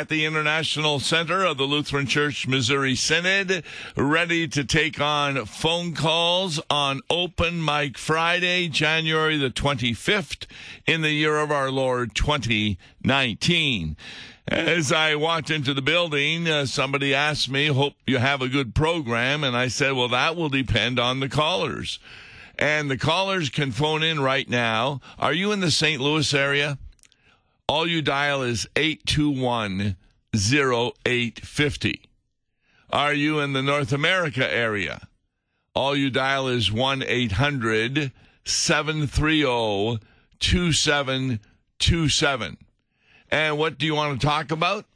at the International Center of the Lutheran Church Missouri Synod, ready to take on phone calls on Open Mic Friday, January the 25th, in the year of our Lord 2019. As I walked into the building, uh, somebody asked me, Hope you have a good program. And I said, Well, that will depend on the callers. And the callers can phone in right now. Are you in the St. Louis area? All you dial is 821 0850. Are you in the North America area? All you dial is 1 800 730 2727. And what do you want to talk about?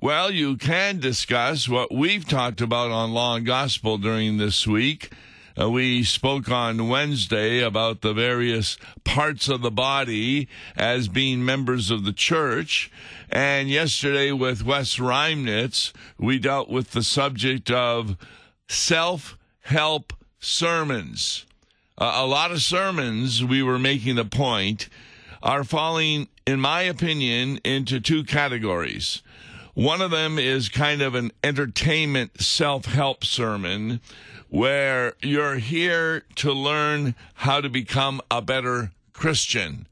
Well, you can discuss what we've talked about on Law and Gospel during this week uh, we spoke on Wednesday about the various parts of the body as being members of the church. And yesterday with Wes Reimnitz, we dealt with the subject of self help sermons. Uh, a lot of sermons, we were making the point, are falling, in my opinion, into two categories. One of them is kind of an entertainment self help sermon where you're here to learn how to become a better Christian.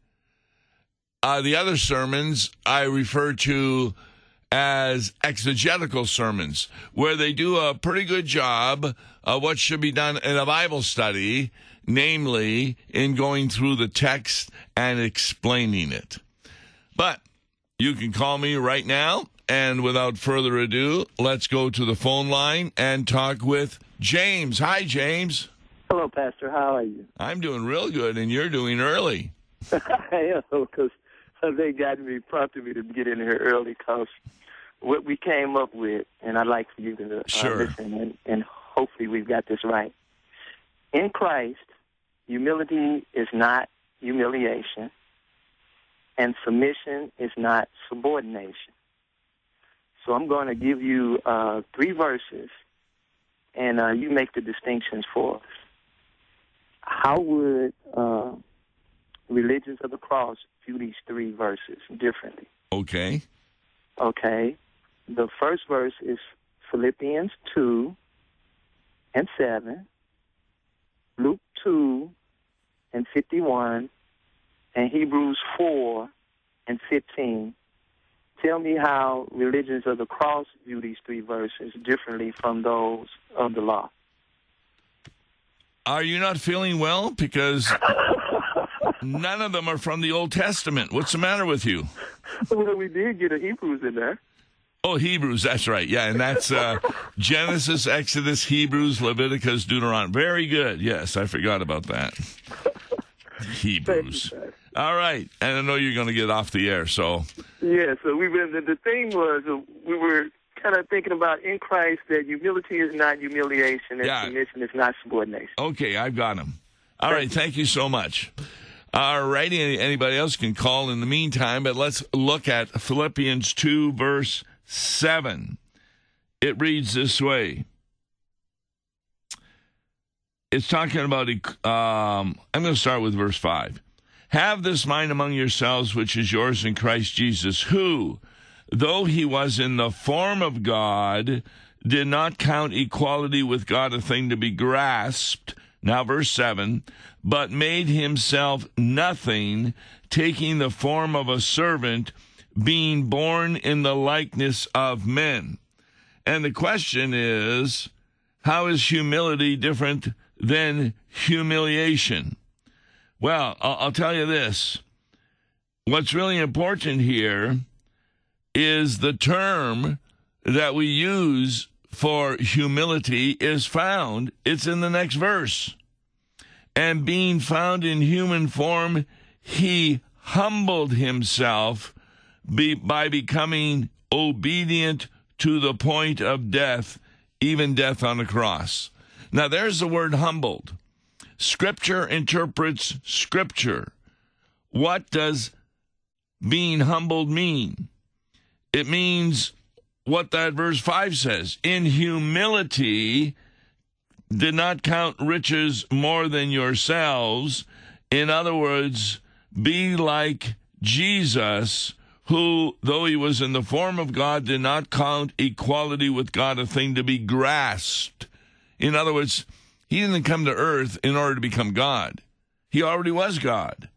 Uh, the other sermons I refer to as exegetical sermons, where they do a pretty good job of what should be done in a Bible study, namely in going through the text and explaining it. But you can call me right now, and without further ado, let's go to the phone line and talk with James. Hi, James. Hello, Pastor. How are you? I'm doing real good, and you're doing early. I am, because they got me, prompted me to get in here early because what we came up with, and I'd like for you to uh, sure. listen, and, and hopefully we've got this right. In Christ, humility is not humiliation, and submission is not subordination. So I'm going to give you uh, three verses and uh, you make the distinctions for us. How would uh, religions of the cross view these three verses differently? Okay. Okay. The first verse is Philippians 2 and 7, Luke 2 and 51, and Hebrews 4 and 15 tell me how religions of the cross view these three verses differently from those of the law. Are you not feeling well? Because none of them are from the Old Testament. What's the matter with you? Well, we did get a Hebrews in there. Oh, Hebrews, that's right. Yeah, and that's uh, Genesis, Exodus, Hebrews, Leviticus, Deuteronomy. Very good. Yes, I forgot about that. Hebrews. You, All right, and I know you're going to get off the air, so. Yeah, so we been the, the thing was uh, we were kind of thinking about in Christ that humility is not humiliation and Yeah. submission is not subordination. Okay, I've got him. All right, thank you so much. All righty, anybody else can call in the meantime, but let's look at Philippians 2, verse 7. It reads this way. It's talking about, um, I'm going to start with verse 5. Have this mind among yourselves, which is yours in Christ Jesus, who, though he was in the form of God, did not count equality with God a thing to be grasped. Now, verse 7 but made himself nothing, taking the form of a servant, being born in the likeness of men. And the question is how is humility different than humiliation? Well, I'll, I'll tell you this. What's really important here is the term that we use for humility is found. It's in the next verse. And being found in human form, he humbled himself be, by becoming obedient to the point of death, even death on the cross. Now, there's the word humbled. Scripture interprets Scripture. What does being humbled mean? It means what that verse 5 says. In humility, did not count riches more than yourselves. In other words, be like Jesus, who, though he was in the form of God, did not count equality with God a thing to be grasped. In other words, he didn't come to earth in order to become God. He already was God.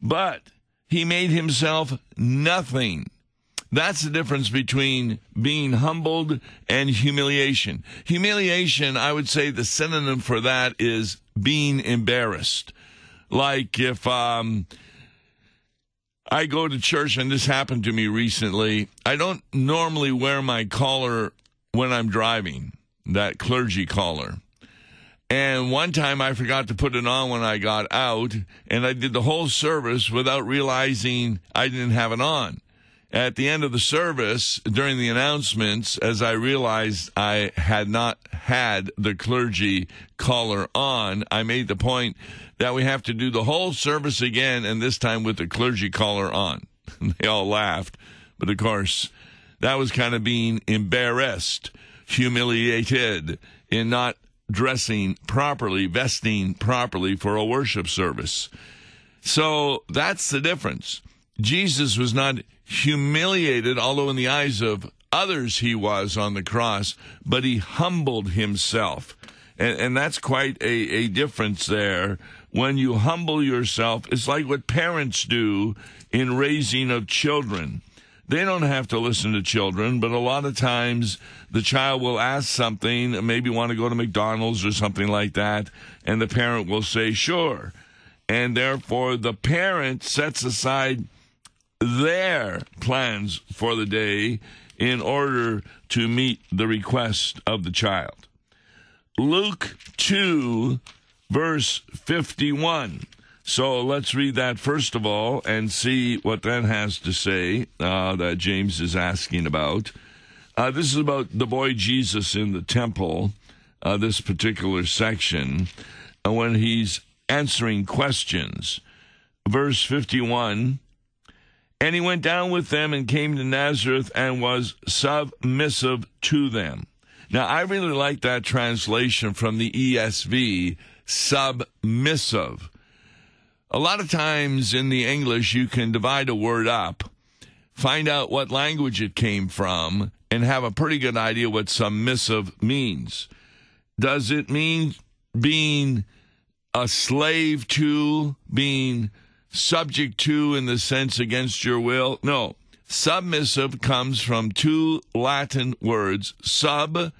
But he made himself nothing. That's the difference between being humbled and humiliation. Humiliation, I would say the synonym for that is being embarrassed. Like if um, I go to church, and this happened to me recently, I don't normally wear my collar when I'm driving, that clergy collar. And one time I forgot to put it on when I got out, and I did the whole service without realizing I didn't have it on. At the end of the service, during the announcements, as I realized I had not had the clergy collar on, I made the point that we have to do the whole service again, and this time with the clergy collar on. they all laughed. But of course, that was kind of being embarrassed, humiliated in not dressing properly, vesting properly for a worship service. So that's the difference. Jesus was not humiliated, although in the eyes of others he was on the cross, but he humbled himself. And, and that's quite a, a difference there. When you humble yourself, it's like what parents do in raising of children. They don't have to listen to children, but a lot of times the child will ask something, maybe want to go to McDonald's or something like that, and the parent will say, sure. And therefore, the parent sets aside their plans for the day in order to meet the request of the child. Luke 2, verse 51. So let's read that first of all and see what that has to say uh, that James is asking about. Uh, this is about the boy Jesus in the temple, uh, this particular section, uh, when he's answering questions. Verse 51 and he went down with them and came to Nazareth and was submissive to them. Now, I really like that translation from the ESV, submissive. A lot of times in the English, you can divide a word up, find out what language it came from, and have a pretty good idea what submissive means. Does it mean being a slave to, being subject to in the sense against your will. No. Submissive comes from two Latin words. Sub,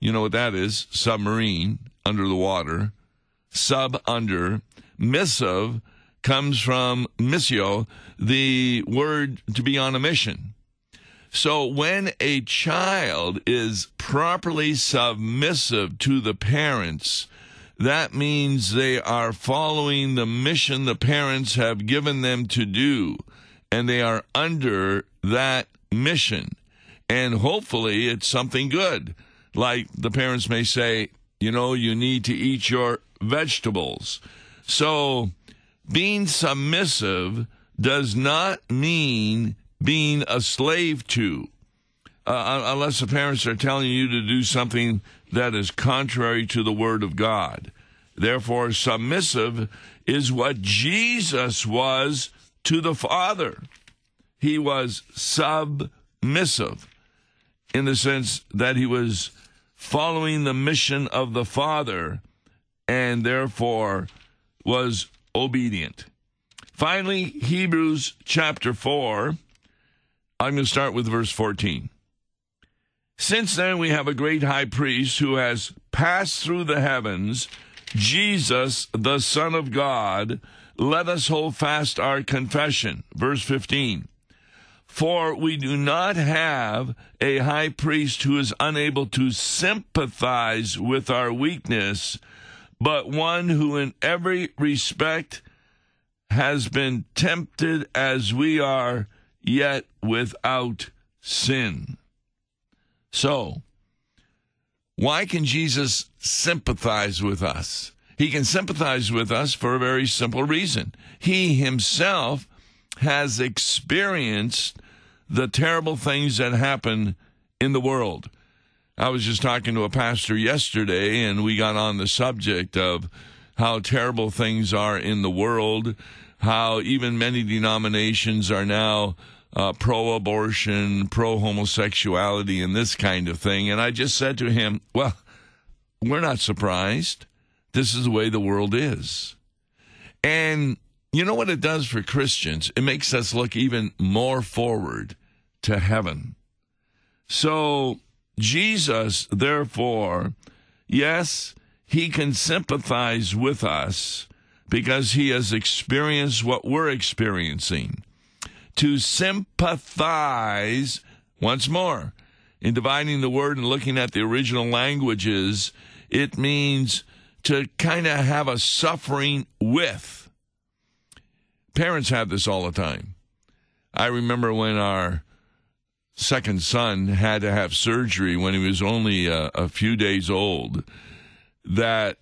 you know what that is? Submarine, under the water. Sub, under. Missive comes from missio, the word to be on a mission. So when a child is properly submissive to the parents, that means they are following the mission the parents have given them to do, and they are under that mission. And hopefully, it's something good. Like the parents may say, you know, you need to eat your vegetables. So, being submissive does not mean being a slave to, uh, unless the parents are telling you to do something that is contrary to the Word of God. Therefore, submissive is what Jesus was to the Father. He was submissive in the sense that he was following the mission of the Father and therefore was obedient. Finally, Hebrews chapter 4. I'm going to start with verse 14. Since then, we have a great high priest who has passed through the heavens, Jesus, the Son of God. Let us hold fast our confession. Verse 15. For we do not have a high priest who is unable to sympathize with our weakness, but one who in every respect has been tempted as we are, yet without sin. So, why can Jesus sympathize with us? He can sympathize with us for a very simple reason. He himself has experienced the terrible things that happen in the world. I was just talking to a pastor yesterday, and we got on the subject of how terrible things are in the world, how even many denominations are now uh, pro abortion, pro homosexuality, and this kind of thing. And I just said to him, Well, we're not surprised. This is the way the world is. And you know what it does for Christians? It makes us look even more forward to heaven. So, Jesus, therefore, yes, he can sympathize with us because he has experienced what we're experiencing. To sympathize, once more, in dividing the word and looking at the original languages, it means to kind of have a suffering with. Parents have this all the time. I remember when our second son had to have surgery when he was only a, a few days old, that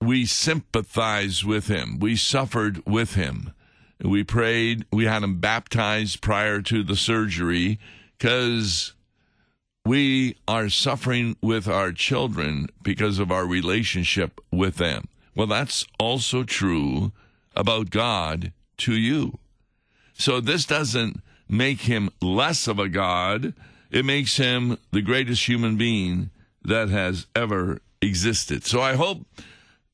we sympathized with him. We suffered with him. We prayed. We had him baptized prior to the surgery because we are suffering with our children because of our relationship with them. Well, that's also true about God to you. So this doesn't make him less of a God. It makes him the greatest human being that has ever existed. So I hope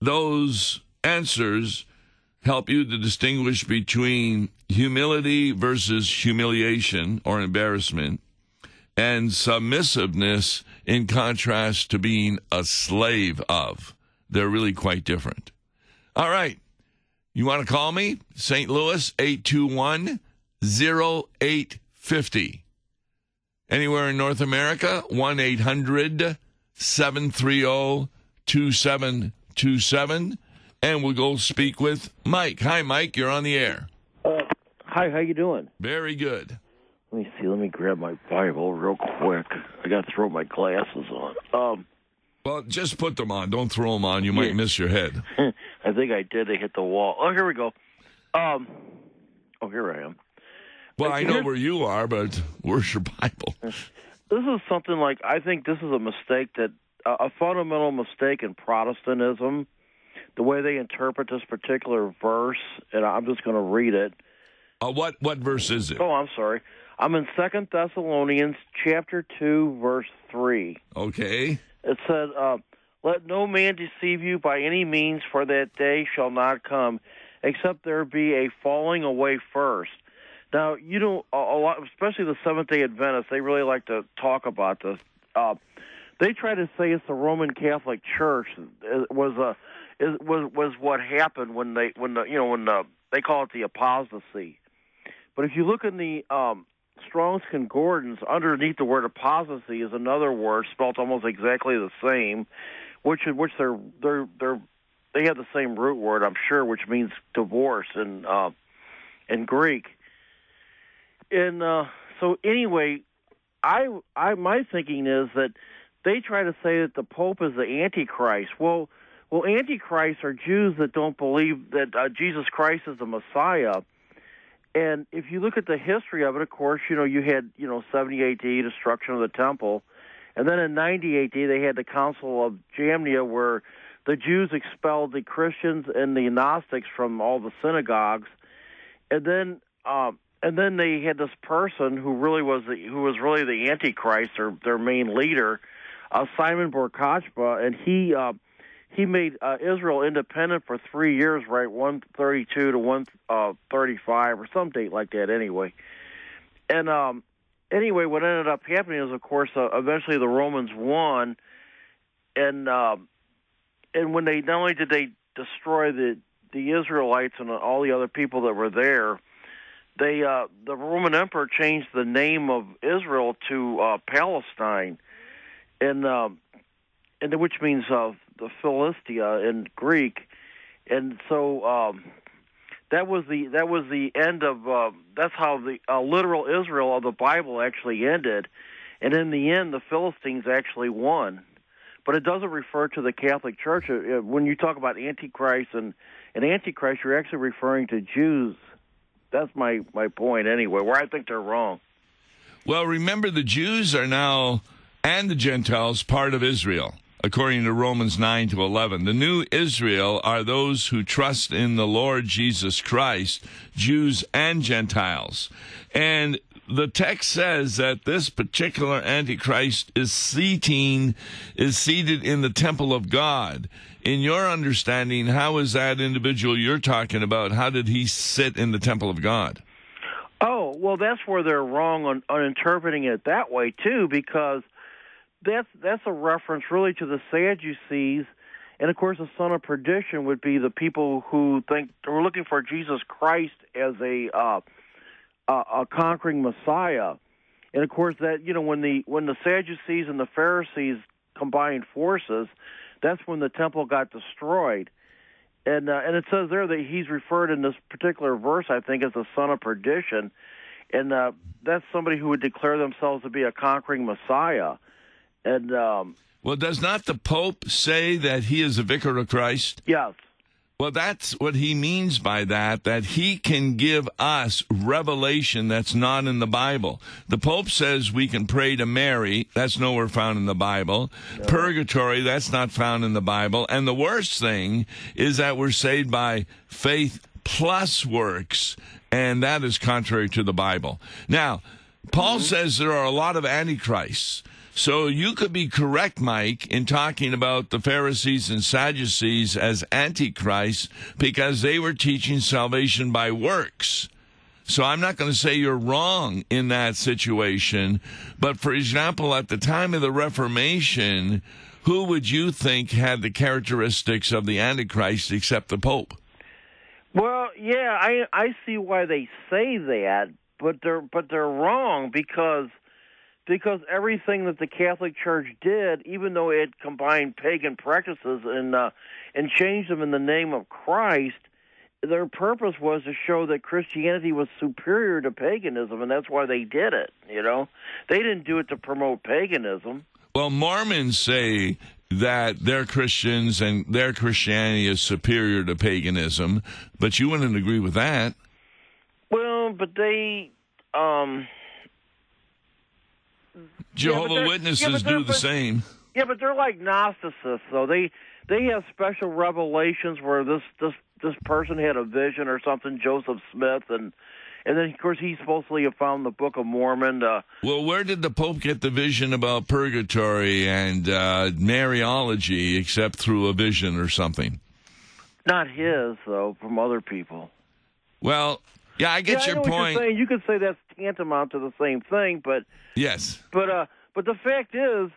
those answers help you to distinguish between humility versus humiliation or embarrassment and submissiveness in contrast to being a slave of. They're really quite different. All right. You want to call me? St. Louis, 821 0850. Anywhere in North America, 1 800 730 2727. And we'll go speak with Mike. Hi, Mike. You're on the air. Uh, hi, how you doing? Very good. Let me see. Let me grab my Bible real quick. I got to throw my glasses on. Um, well, just put them on. Don't throw them on. You might Yeah. miss your head. I think I did. They hit the wall. Oh, here we go. Um, oh, here I am. Well, I know where you are, but where's your Bible? This is something like I think this is a mistake that uh, a fundamental mistake in Protestantism. The way they interpret this particular verse, and I'm just going to read it. Uh, what what verse is it? Oh, I'm sorry. I'm in Second Thessalonians chapter two, verse three. Okay. It said, uh, "Let no man deceive you by any means, for that day shall not come, except there be a falling away first. Now, you know, a, lot, especially the Seventh Day Adventists, they really like to talk about this. Uh, they try to say it's the Roman Catholic Church uh, was a was was what happened when they when the you know when the, they call it the apostasy. But if you look in the um, Strong's Concordance, underneath the word apostasy is another word spelled almost exactly the same, which which they're they're they're they have the same root word, I'm sure, which means divorce in uh, in Greek. And uh, so anyway, I I my thinking is that they try to say that the Pope is the Antichrist. Well, well, Antichrists are Jews that don't believe that uh, Jesus Christ is the Messiah. And if you look at the history of it, of course, you know you had you know 70 AD destruction of the temple, and then in 90 AD they had the Council of Jamnia where the Jews expelled the Christians and the Gnostics from all the synagogues, and then um, and then they had this person who really was the, who was really the Antichrist, or their main leader, uh, Simon Bar Kokhba, and he. Uh, he made uh, Israel independent for three years, right? One thirty-two to one uh, thirty-five, or some date like that, anyway. And um, anyway, what ended up happening is, of course, uh, eventually the Romans won, and um, and when they not only did they destroy the the Israelites and all the other people that were there, they uh, the Roman Emperor changed the name of Israel to uh, Palestine, and um, and which means uh, the Philistia in Greek, and so um, that was the that was the end of uh, that's how the uh, literal Israel of the Bible actually ended, and in the end the Philistines actually won, but it doesn't refer to the Catholic Church. Uh, uh, When you talk about Antichrist and and Antichrist, you're actually referring to Jews. That's my my point anyway. Where I think they're wrong. Well, remember the Jews are now and the Gentiles part of Israel, according to Romans 9 to 11. The new Israel are those who trust in the Lord Jesus Christ, Jews and Gentiles. And the text says that this particular Antichrist is seating, is seated in the temple of God. In your understanding, how is that individual you're talking about? How did he sit in the temple of God? Oh, well, that's where they're wrong on, on interpreting it that way too, because that's that's a reference really to the Sadducees, and of course, the son of perdition would be the people who think we're looking for Jesus Christ as a uh, a, a conquering Messiah, and of course that you know when the when the Sadducees and the Pharisees combined forces, that's when the temple got destroyed. And uh, and it says there that he's referred in this particular verse, I think, as the son of perdition, and uh, that's somebody who would declare themselves to be a conquering Messiah. And um, well, does not the Pope say that he is a vicar of Christ? Yes. Well, that's what he means by that, that he can give us revelation that's not in the Bible. The Pope says we can pray to Mary. That's nowhere found in the Bible. No. Purgatory, that's not found in the Bible. And the worst thing is that we're saved by faith plus works, and that is contrary to the Bible. Now, Paul mm-hmm. says there are a lot of antichrists. So you could be correct, Mike, in talking about the Pharisees and Sadducees as antichrists because they were teaching salvation by works. So I'm not going to say you're wrong in that situation. But for example, at the time of the Reformation, who would you think had the characteristics of the Antichrist except the Pope? Well, yeah, I I see why they say that, but they're but they're wrong because because everything that the Catholic Church did, even though it combined pagan practices and uh, and changed them in the name of Christ, their purpose was to show that Christianity was superior to paganism, and that's why they did it. You know, they didn't do it to promote paganism. Well, Mormons say that they're Christians and their Christianity is superior to paganism, but you wouldn't agree with that. Well, but they. um Jehovah yeah, Witnesses yeah, do the same. Yeah, but they're like Gnostics, though. They they have special revelations where this this this person had a vision or something, Joseph Smith, and and then of course he supposedly found the Book of Mormon. Uh, well, where did the Pope get the vision about purgatory and uh, Mariology, except through a vision or something? Not his, though, from other people. Well, yeah, I get yeah, your I point. You could say that's tantamount to the same thing, but yes, but uh, but the fact is,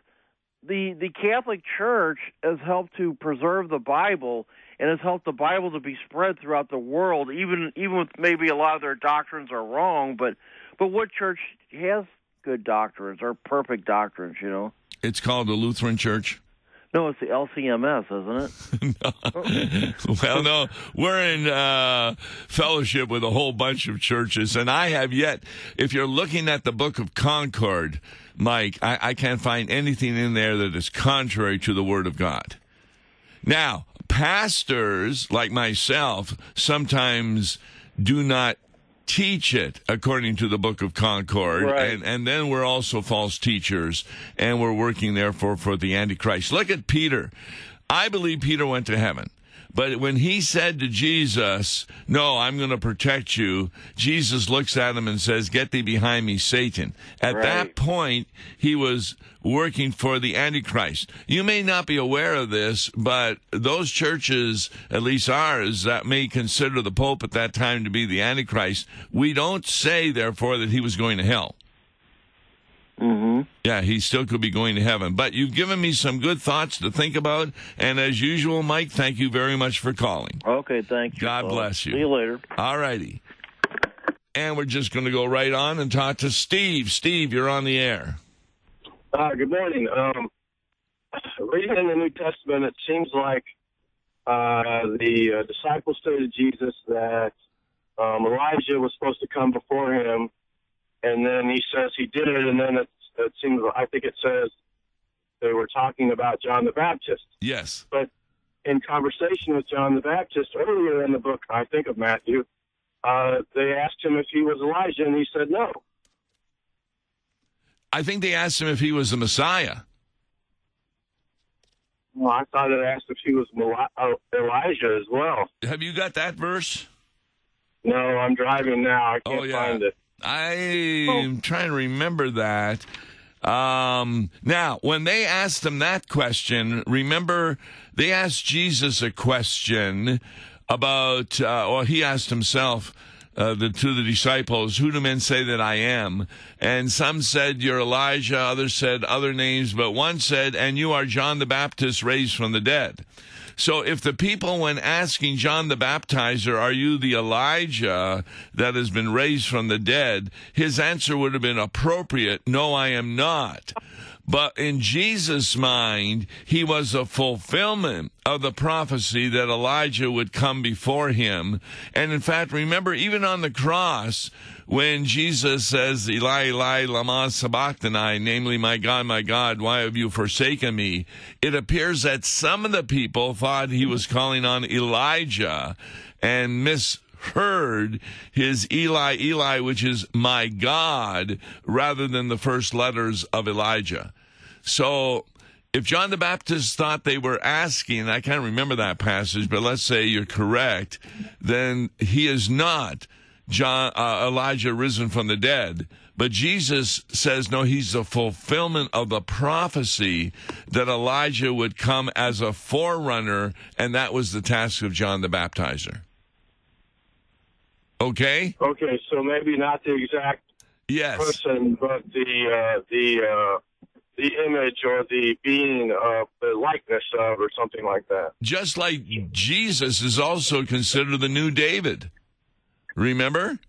the the Catholic Church has helped to preserve the Bible and has helped the Bible to be spread throughout the world. Even even with maybe a lot of their doctrines are wrong, but but what church has good doctrines or perfect doctrines? You know, it's called the Lutheran Church. No, it's the LCMS, isn't it? no. well, no, we're in uh, fellowship with a whole bunch of churches, and I have yet. If you're looking at the Book of Concord, Mike, I, I can't find anything in there that is contrary to the Word of God. Now, pastors like myself sometimes do not teach it according to the book of concord. Right. and and then we're also false teachers and we're working therefore for the antichrist. Look at peter. I believe peter went to heaven but when he said to Jesus, No, I'm going to protect you, Jesus looks at him and says, Get thee behind me, Satan. At right. that point, he was working for the Antichrist. You may not be aware of this, but those churches, at least ours, that may consider the Pope at that time to be the Antichrist, we don't say, therefore, that he was going to hell. Mm-hmm. Yeah, he still could be going to heaven. But you've given me some good thoughts to think about. And as usual, Mike, thank you very much for calling. Okay, thank you. God bless you. See you later. All righty. And we're just going to go right on and talk to Steve. Steve, you're on the air. Uh, good morning. Um, reading in the New Testament, it seems like uh, the uh, disciples told Jesus that um, Elijah was supposed to come before him and then he says he did it, and then it, it seems I think it says they were talking about John the Baptist. Yes, but in conversation with John the Baptist earlier in the book, I think of Matthew, uh, they asked him if he was Elijah, and he said no. I think they asked him if he was the Messiah. Well, I thought it asked if he was uh, Elijah as well. Have you got that verse? No, I'm driving now. I can't oh, yeah. find it. I'm trying to remember that. Um, now, when they asked him that question, remember they asked Jesus a question about, uh, or he asked himself, uh, the, to the disciples, Who do men say that I am? And some said, You're Elijah. Others said other names, but one said, And you are John the Baptist raised from the dead. So if the people, when asking John the Baptizer, Are you the Elijah that has been raised from the dead? his answer would have been appropriate No, I am not. But in Jesus' mind, he was a fulfillment of the prophecy that Elijah would come before him. And in fact, remember, even on the cross, when Jesus says, Eli, Eli, lama sabachthani, namely, my God, my God, why have you forsaken me? It appears that some of the people thought he was calling on Elijah and mis heard his Eli, Eli, which is my God, rather than the first letters of Elijah. So if John the Baptist thought they were asking, I can't remember that passage, but let's say you're correct, then he is not John uh, Elijah risen from the dead. But Jesus says, no, he's the fulfillment of the prophecy that Elijah would come as a forerunner, and that was the task of John the Baptizer. Okay? Okay, so maybe not the exact yes. person, but the uh, the uh, the image or the being of the likeness of or something like that. Just like Jesus is also considered the new David. Remember?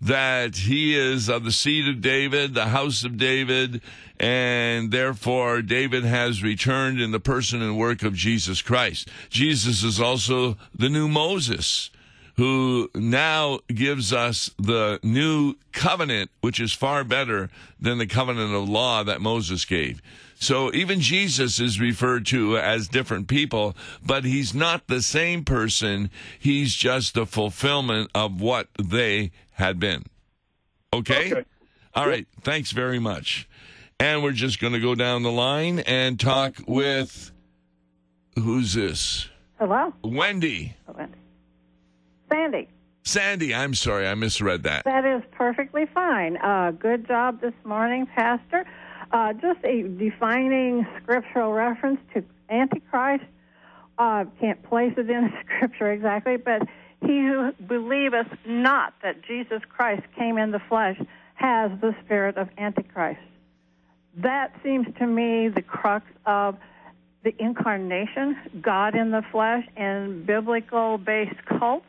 That he is of the seed of David, the house of David, and therefore David has returned in the person and work of Jesus Christ. Jesus is also the new Moses who now gives us the new covenant, which is far better than the covenant of law that Moses gave. So even Jesus is referred to as different people, but he's not the same person. He's just the fulfillment of what they had been. Okay? Okay. All right. Thanks very much. And we're just going to go down the line and talk with who's this? Hello? Wendy. Oh, Wendy. Sandy. Sandy, I'm sorry, I misread that. That is perfectly fine. Uh, good job this morning, Pastor. Uh, just a defining scriptural reference to Antichrist. Uh, can't place it in Scripture exactly, but he who believeth not that Jesus Christ came in the flesh has the spirit of Antichrist. That seems to me the crux of the incarnation, God in the flesh, and biblical based cults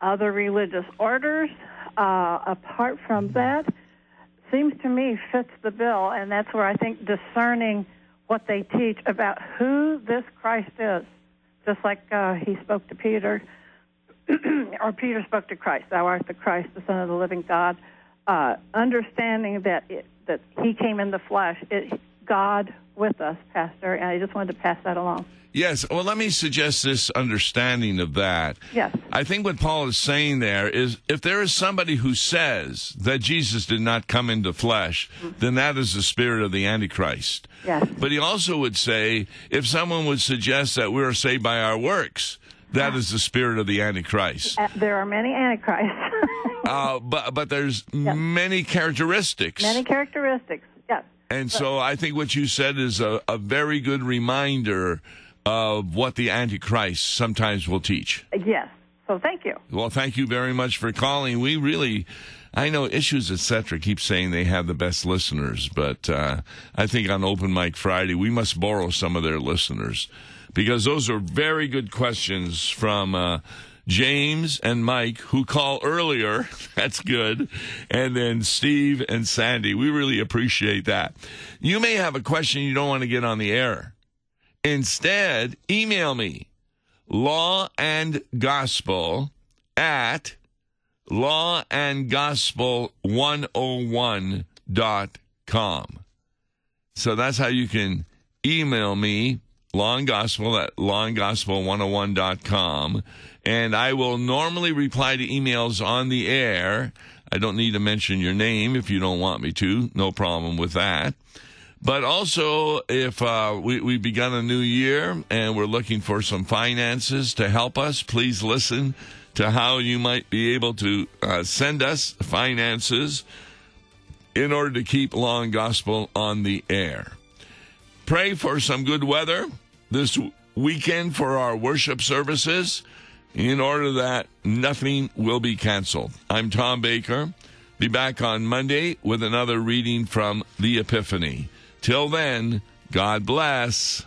other religious orders. Uh, apart from that, seems to me fits the bill, and that's where I think discerning what they teach about who this Christ is, just like uh, he spoke to Peter, or Peter spoke to Christ, "Thou art the Christ, the Son of the living God." Uh, understanding that it, that He came in the flesh, it, God with us, Pastor, and I just wanted to pass that along. Yes. Well, let me suggest this understanding of that. Yes. I think what Paul is saying there is if there is somebody who says that Jesus did not come into flesh, mm-hmm. then that is the spirit of the Antichrist. Yes. But he also would say if someone would suggest that we are saved by our works, that is the spirit of the Antichrist. Uh, there are many Antichrists. uh, but but there's yes. many characteristics. Many characteristics. Yes. And so I think what you said is a, a very good reminder of what the Antichrist sometimes will teach. Yes. So thank you. Well, thank you very much for calling. We really, I know Issues Etc. keep saying they have the best listeners, but uh, I think on Open Mic Friday we must borrow some of their listeners because those are very good questions from. Uh, James and Mike, who call earlier. That's good. And then Steve and Sandy. We really appreciate that. You may have a question you don't want to get on the air. Instead, email me law and gospel at lawandgospel101.com. So that's how you can email me, and gospel at lawandgospel101.com. And I will normally reply to emails on the air. I don't need to mention your name if you don't want me to. No problem with that. But also, if uh, we, we've begun a new year and we're looking for some finances to help us, please listen to how you might be able to uh, send us finances in order to keep and Gospel on the air. Pray for some good weather this weekend for our worship services in order that nothing will be canceled. I'm Tom Baker. Be back on Monday with another reading from the Epiphany. Till then, God bless.